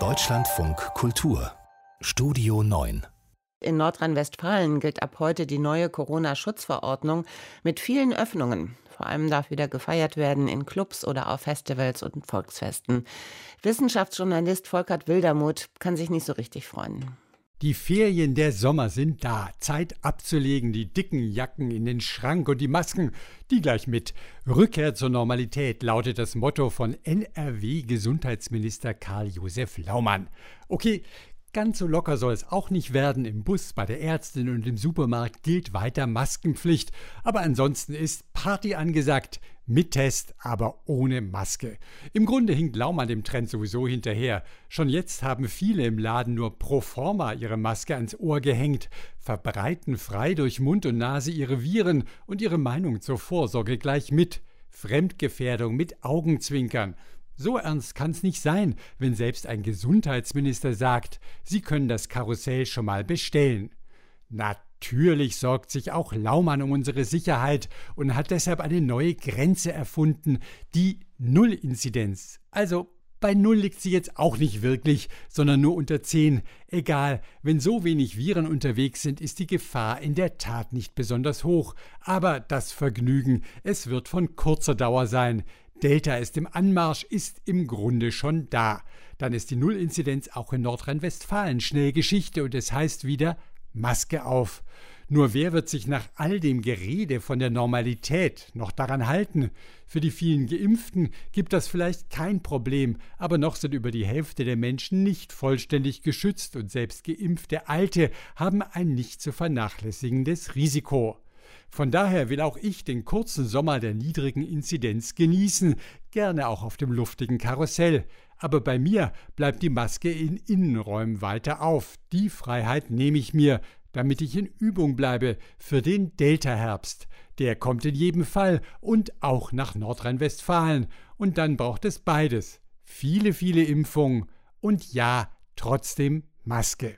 Deutschlandfunk Kultur Studio 9 in Nordrhein-Westfalen gilt ab heute die neue Corona-Schutzverordnung mit vielen Öffnungen. Vor allem darf wieder gefeiert werden in Clubs oder auf Festivals und Volksfesten. Wissenschaftsjournalist Volkert Wildermuth kann sich nicht so richtig freuen. Die Ferien der Sommer sind da. Zeit abzulegen, die dicken Jacken in den Schrank und die Masken, die gleich mit. Rückkehr zur Normalität lautet das Motto von NRW-Gesundheitsminister Karl-Josef Laumann. Okay, Ganz so locker soll es auch nicht werden. Im Bus, bei der Ärztin und im Supermarkt gilt weiter Maskenpflicht. Aber ansonsten ist Party angesagt. Mit Test, aber ohne Maske. Im Grunde hinkt Laumann dem Trend sowieso hinterher. Schon jetzt haben viele im Laden nur pro forma ihre Maske ans Ohr gehängt, verbreiten frei durch Mund und Nase ihre Viren und ihre Meinung zur Vorsorge gleich mit. Fremdgefährdung mit Augenzwinkern. So ernst kann's nicht sein, wenn selbst ein Gesundheitsminister sagt, Sie können das Karussell schon mal bestellen. Natürlich sorgt sich auch Laumann um unsere Sicherheit und hat deshalb eine neue Grenze erfunden, die Nullinzidenz. Also bei Null liegt sie jetzt auch nicht wirklich, sondern nur unter 10. Egal, wenn so wenig Viren unterwegs sind, ist die Gefahr in der Tat nicht besonders hoch. Aber das Vergnügen, es wird von kurzer Dauer sein. Delta ist im Anmarsch, ist im Grunde schon da. Dann ist die Nullinzidenz auch in Nordrhein-Westfalen schnell Geschichte und es heißt wieder Maske auf. Nur wer wird sich nach all dem Gerede von der Normalität noch daran halten? Für die vielen Geimpften gibt das vielleicht kein Problem, aber noch sind über die Hälfte der Menschen nicht vollständig geschützt und selbst geimpfte Alte haben ein nicht zu vernachlässigendes Risiko. Von daher will auch ich den kurzen Sommer der niedrigen Inzidenz genießen, gerne auch auf dem luftigen Karussell. Aber bei mir bleibt die Maske in Innenräumen weiter auf. Die Freiheit nehme ich mir, damit ich in Übung bleibe für den Delta-Herbst. Der kommt in jedem Fall und auch nach Nordrhein-Westfalen. Und dann braucht es beides. Viele, viele Impfungen und ja, trotzdem Maske.